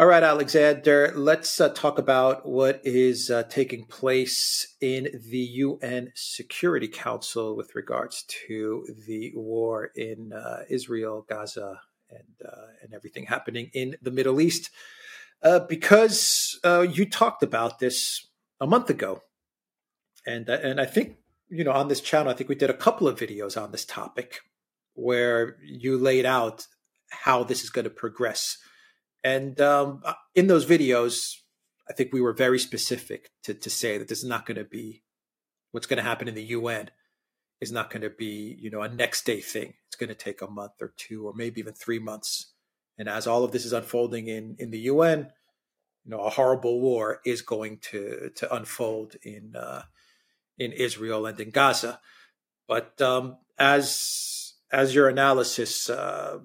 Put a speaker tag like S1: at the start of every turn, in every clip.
S1: All right, Alexander, let's uh, talk about what is uh, taking place in the UN Security Council with regards to the war in uh, Israel, Gaza, and, uh, and everything happening in the Middle East. Uh, because uh, you talked about this a month ago. And, and I think, you know, on this channel, I think we did a couple of videos on this topic where you laid out how this is going to progress and um, uh, in those videos, I think we were very specific to, to say that this is not going to be what's going to happen in the UN is not going to be, you know, a next day thing. It's going to take a month or two or maybe even three months. And as all of this is unfolding in, in the UN, you know, a horrible war is going to to unfold in uh, in Israel and in Gaza. But um, as as your analysis uh,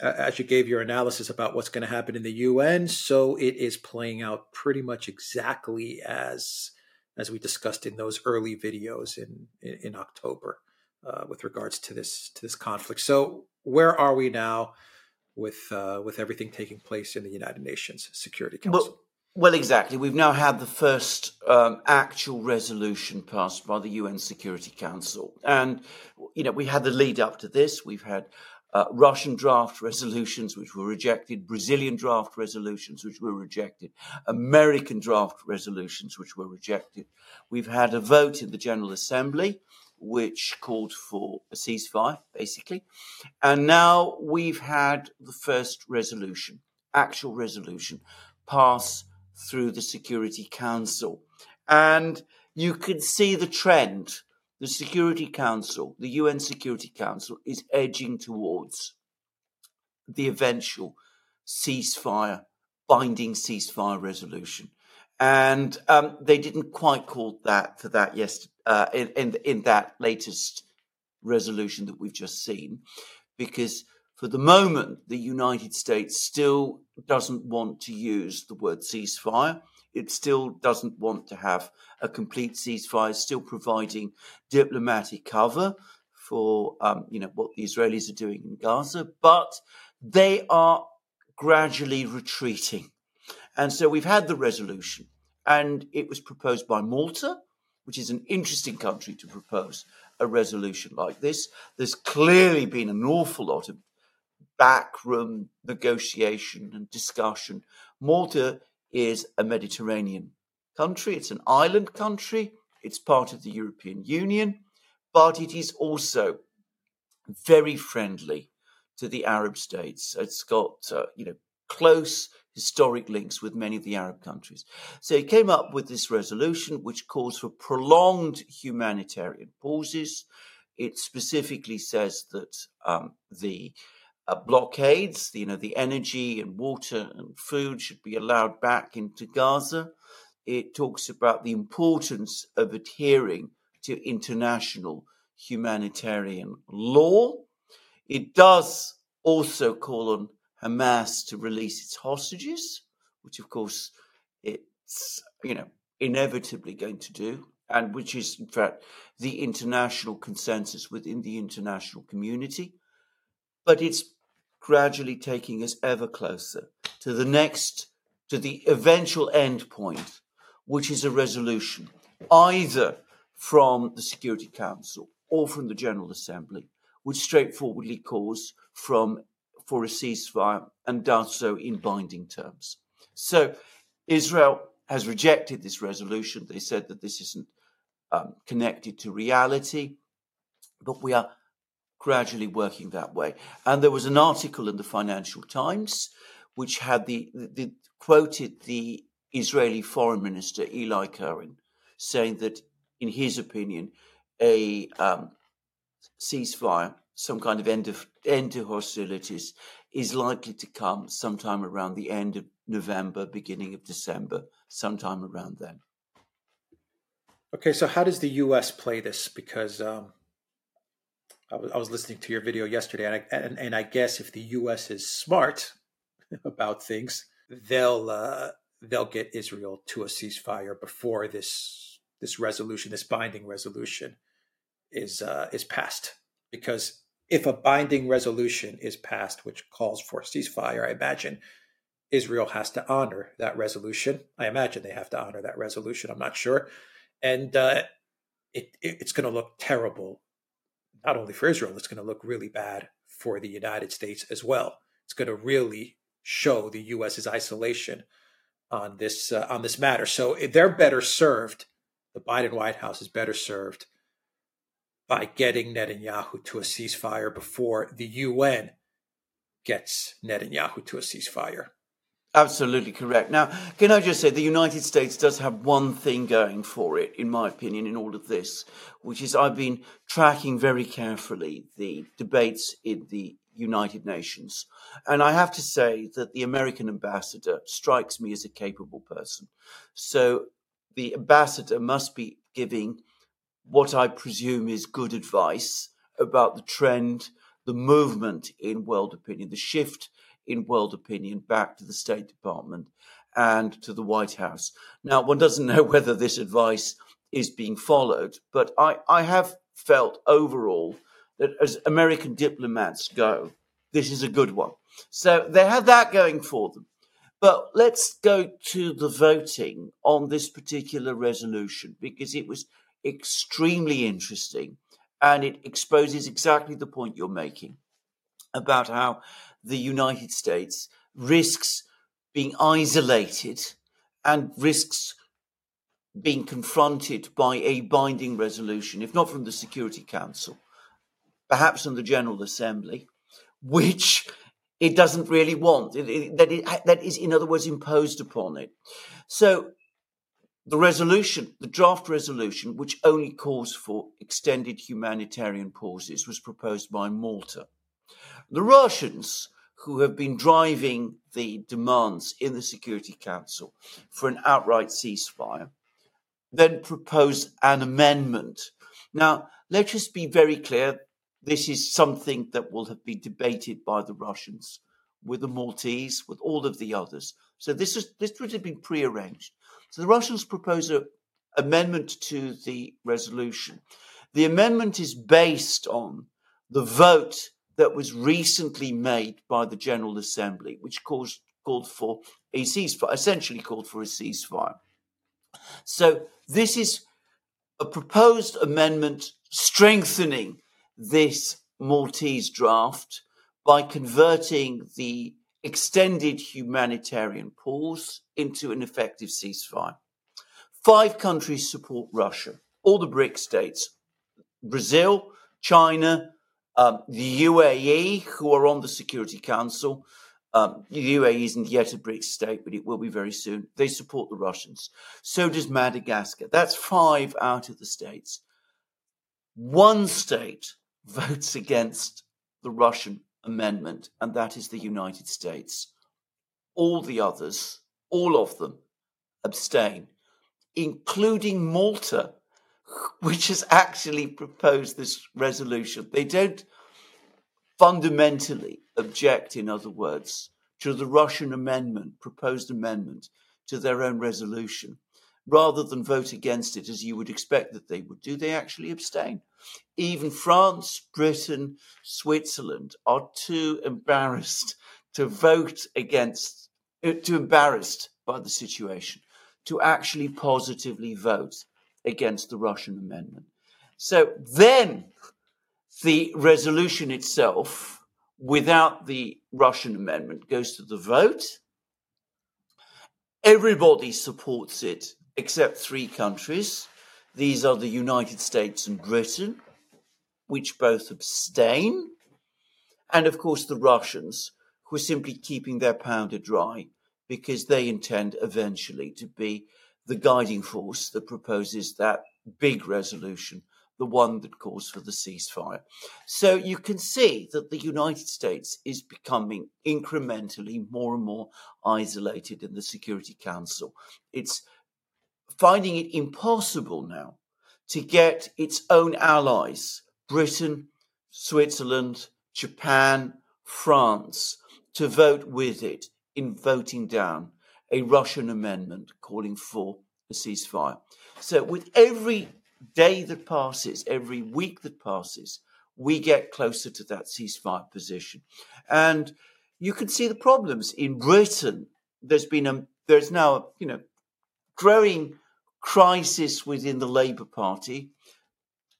S1: as you gave your analysis about what's going to happen in the UN, so it is playing out pretty much exactly as as we discussed in those early videos in in, in October uh, with regards to this to this conflict. So where are we now with uh, with everything taking place in the United Nations Security Council?
S2: Well, well exactly. We've now had the first um, actual resolution passed by the UN Security Council, and you know we had the lead up to this. We've had uh, Russian draft resolutions, which were rejected, Brazilian draft resolutions, which were rejected, American draft resolutions, which were rejected. We've had a vote in the General Assembly, which called for a ceasefire, basically. And now we've had the first resolution, actual resolution, pass through the Security Council. And you can see the trend the Security Council, the UN Security Council, is edging towards the eventual ceasefire, binding ceasefire resolution. And um, they didn't quite call that for that yesterday, uh, in, in, in that latest resolution that we've just seen, because for the moment, the United States still doesn't want to use the word ceasefire it still doesn't want to have a complete ceasefire, still providing diplomatic cover for um, you know what the Israelis are doing in Gaza, but they are gradually retreating. And so we've had the resolution, and it was proposed by Malta, which is an interesting country to propose a resolution like this. There's clearly been an awful lot of backroom negotiation and discussion. Malta is a Mediterranean country. It's an island country. It's part of the European Union, but it is also very friendly to the Arab states. It's got, uh, you know, close historic links with many of the Arab countries. So he came up with this resolution, which calls for prolonged humanitarian pauses. It specifically says that um, the uh, blockades, you know, the energy and water and food should be allowed back into Gaza. It talks about the importance of adhering to international humanitarian law. It does also call on Hamas to release its hostages, which of course it's, you know, inevitably going to do, and which is in fact the international consensus within the international community. But it's gradually taking us ever closer to the next, to the eventual end point, which is a resolution, either from the Security Council or from the General Assembly, which straightforwardly calls from for a ceasefire and does so in binding terms. So Israel has rejected this resolution. They said that this isn't um, connected to reality, but we are gradually working that way. And there was an article in the Financial Times which had the, the, the quoted the Israeli Foreign Minister Eli Cohen saying that, in his opinion, a um, ceasefire, some kind of end of end to hostilities, is likely to come sometime around the end of November, beginning of December, sometime around then.
S1: Okay, so how does the U.S. play this? Because um, I was, I was listening to your video yesterday, and I, and, and I guess if the U.S. is smart about things, they'll uh, they'll get Israel to a ceasefire before this this resolution, this binding resolution, is uh, is passed. Because if a binding resolution is passed, which calls for ceasefire, I imagine Israel has to honor that resolution. I imagine they have to honor that resolution. I'm not sure, and uh, it, it, it's going to look terrible, not only for Israel. It's going to look really bad for the United States as well. It's going to really show the U.S.'s isolation on this uh, on this matter. So eh, they're better served. The Biden White House is better served by getting Netanyahu to a ceasefire before the UN gets Netanyahu to a ceasefire.
S2: Absolutely correct. Now, can I just say the United States does have one thing going for it, in my opinion, in all of this, which is I've been tracking very carefully the debates in the United Nations. And I have to say that the American ambassador strikes me as a capable person. So the ambassador must be giving what I presume is good advice about the trend, the movement in world opinion, the shift in world opinion back to the State Department and to the White House. Now, one doesn't know whether this advice is being followed, but I, I have felt overall that as American diplomats go, this is a good one. So they have that going for them. But let's go to the voting on this particular resolution because it was extremely interesting and it exposes exactly the point you're making about how the United States risks being isolated and risks being confronted by a binding resolution, if not from the Security Council, perhaps from the General Assembly, which it doesn't really want. It, it, that, it, that is, in other words, imposed upon it. So the resolution, the draft resolution, which only calls for extended humanitarian pauses, was proposed by Malta. The Russians who have been driving the demands in the Security Council for an outright ceasefire, then proposed an amendment. Now, let's just be very clear this is something that will have been debated by the Russians with the Maltese, with all of the others. So this is this would have been prearranged. So the Russians propose an amendment to the resolution. The amendment is based on the vote that was recently made by the General Assembly, which caused, called for a ceasefire, essentially called for a ceasefire. So this is a proposed amendment strengthening this Maltese draft by converting the extended humanitarian pause into an effective ceasefire. Five countries support Russia, all the BRIC states Brazil, China, um, the UAE, who are on the Security Council, um, the UAE isn't yet a BRICS state, but it will be very soon. They support the Russians. So does Madagascar. That's five out of the states. One state votes against the Russian amendment, and that is the United States. All the others, all of them, abstain, including Malta, which has actually proposed this resolution. They don't fundamentally object, in other words, to the Russian amendment, proposed amendment to their own resolution. Rather than vote against it as you would expect that they would do, they actually abstain. Even France, Britain, Switzerland are too embarrassed to vote against, uh, too embarrassed by the situation to actually positively vote against the Russian amendment. So then the resolution itself, without the Russian amendment, goes to the vote. Everybody supports it except three countries. These are the United States and Britain, which both abstain. And of course, the Russians, who are simply keeping their powder dry because they intend eventually to be the guiding force that proposes that big resolution, the one that calls for the ceasefire. So you can see that the United States is becoming incrementally more and more isolated in the Security Council. It's finding it impossible now to get its own allies, Britain, Switzerland, Japan, France, to vote with it in voting down a Russian amendment calling for a ceasefire. So, with every day that passes, every week that passes, we get closer to that ceasefire position. And you can see the problems. In Britain, there's been a there's now you know growing crisis within the Labour Party.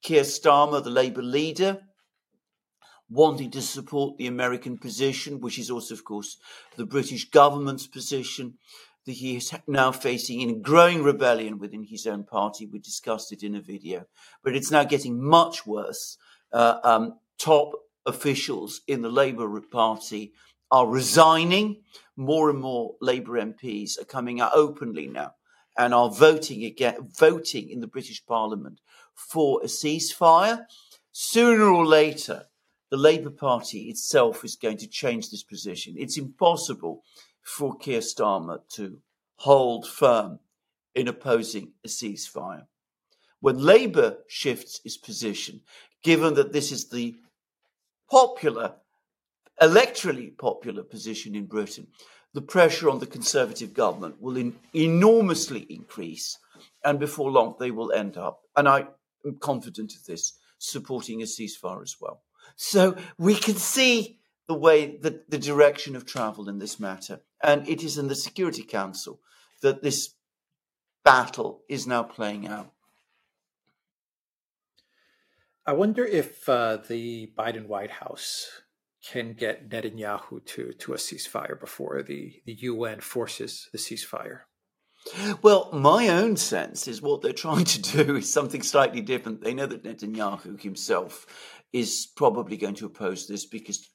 S2: Keir Starmer, the Labour leader, wanting to support the American position, which is also, of course, the British government's position, that he is now facing in growing rebellion within his own party. We discussed it in a video, but it's now getting much worse. Uh, um, top officials in the Labour Party are resigning. More and more Labour MPs are coming out openly now and are voting again, voting in the British Parliament for a ceasefire. Sooner or later, the Labour Party itself is going to change this position. It's impossible for Keir Starmer to hold firm in opposing a ceasefire. When Labour shifts its position, given that this is the popular, electorally popular position in Britain, the pressure on the Conservative government will in, enormously increase, and before long they will end up, and I am confident of this, supporting a ceasefire as well. So we can see the way, the, the direction of travel in this matter. And it is in the Security Council that this battle is now playing out.
S1: I wonder if uh, the Biden White House can get Netanyahu to, to a ceasefire before the, the UN forces the ceasefire.
S2: Well, my own sense is what they're trying to do is something slightly different. They know that Netanyahu himself is probably going to oppose this because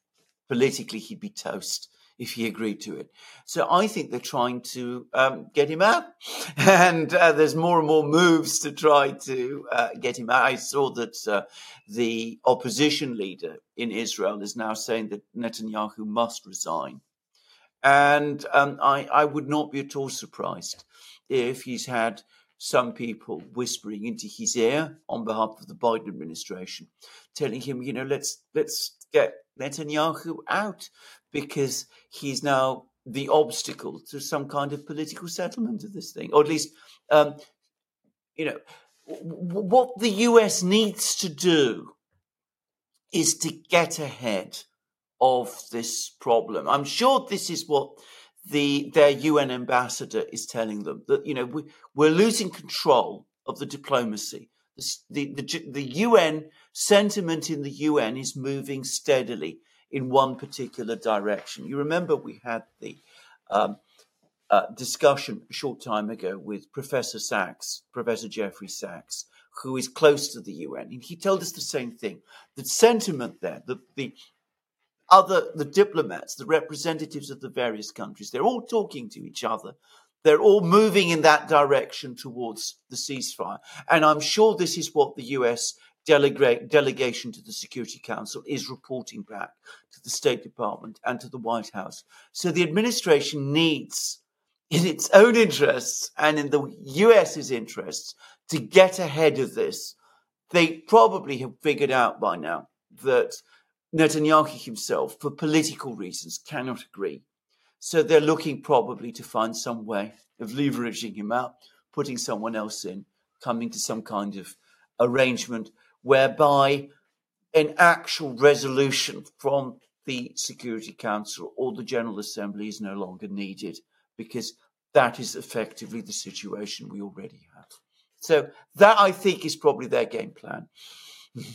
S2: politically he'd be toast if he agreed to it. So I think they're trying to um, get him out, and uh, there's more and more moves to try to uh, get him out. I saw that uh, the opposition leader in Israel is now saying that Netanyahu must resign, and um, I, I would not be at all surprised if he's had some people whispering into his ear on behalf of the Biden administration, telling him, you know, let's let's get Netanyahu out because he's now the obstacle to some kind of political settlement of this thing, or at least, um, you know, w- what the US needs to do is to get ahead of this problem. I'm sure this is what the their UN ambassador is telling them that you know we, we're losing control of the diplomacy. The, the, the UN sentiment in the UN is moving steadily in one particular direction. You remember we had the um, uh, discussion a short time ago with Professor Sachs, Professor Jeffrey Sachs, who is close to the UN, and he told us the same thing. The sentiment there, the, the other, the diplomats, the representatives of the various countries, they're all talking to each other. They're all moving in that direction towards the ceasefire. And I'm sure this is what the US delegation to the Security Council is reporting back to the State Department and to the White House. So the administration needs, in its own interests and in the US's interests, to get ahead of this. They probably have figured out by now that Netanyahu himself, for political reasons, cannot agree. So they're looking probably to find some way of leveraging him out, putting someone else in, coming to some kind of arrangement whereby an actual resolution from the Security Council or the General Assembly is no longer needed because that is effectively the situation we already have. So that I think is probably their game plan.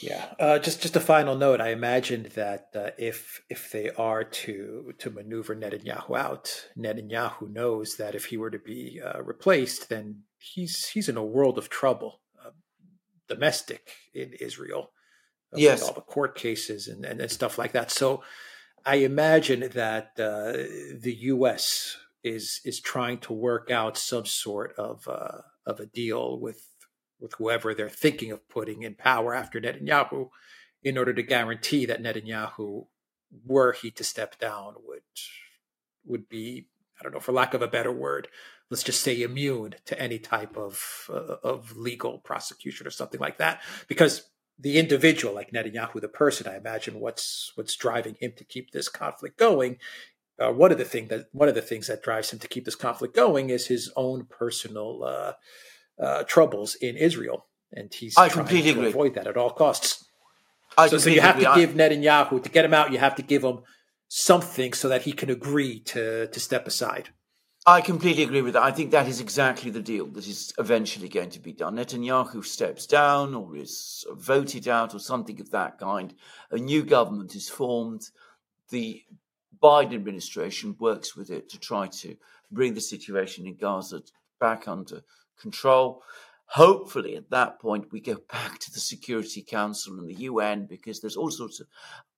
S1: Yeah. Uh, just just a final note. I imagined that uh, if if they are to to maneuver Netanyahu out, Netanyahu knows that if he were to be uh, replaced, then he's he's in a world of trouble, uh, domestic in Israel.
S2: Uh, yes.
S1: all the court cases and, and, and, stuff like that. So I imagine that uh, the U.S. is is trying to work out some sort of of a deal with with whoever they're thinking of putting in power after Netanyahu in order to guarantee that Netanyahu, were he to step down, would would be I don't know, for lack of a better word, let's just say immune to any type of uh, of legal prosecution or something like that, because the individual, like Netanyahu, the person, I imagine what's what's driving him to keep this conflict going. Uh, one of the thing that one of the things that drives him to keep this conflict going is his own personal uh, uh, troubles in Israel, and he's I trying to agree. avoid that at all costs. I so, so you have to give Netanyahu to get him out. You have to give him something so that he can agree to to step aside.
S2: I completely agree with that. I think that is exactly the deal that is eventually going to be done. Netanyahu steps down or is voted out or something of that kind. A new government is formed. The Biden administration works with it to try to bring the situation in Gaza back under control. Hopefully, at that point, we go back to the Security Council and the UN because there's all sorts of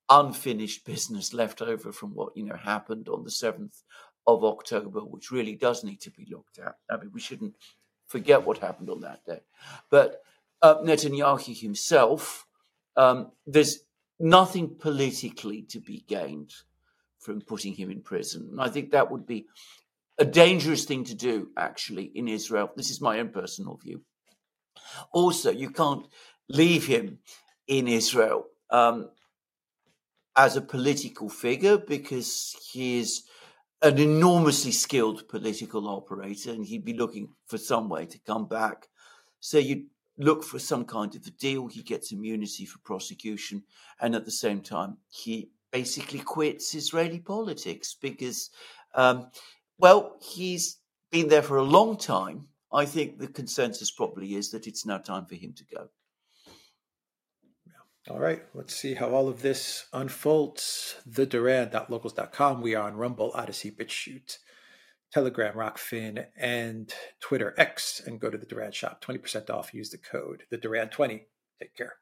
S2: unfinished business left over from what you know happened on the seventh of October, which really does need to be looked at. I mean, we shouldn't forget what happened on that day. But uh, Netanyahu himself, um, there's nothing politically to be gained from putting him in prison. And I think that would be a dangerous thing to do, actually, in Israel. This is my own personal view. Also, you can't leave him in Israel um, as a political figure because he is an enormously skilled political operator and he'd be looking for some way to come back. So you look for some kind of a deal. He gets immunity for prosecution. And at the same time, he basically quits Israeli politics because, um, well, he's been there for a long time. I think the consensus probably is that it's now time for him to go.
S1: All right, let's see how all of this unfolds. The TheDuran.locals.com. We are on Rumble, Odysee, BitChute, Telegram, Rokfin, and Twitter X. And go to the Duran shop. 20% off. Use the code, the Duran 20 Take care.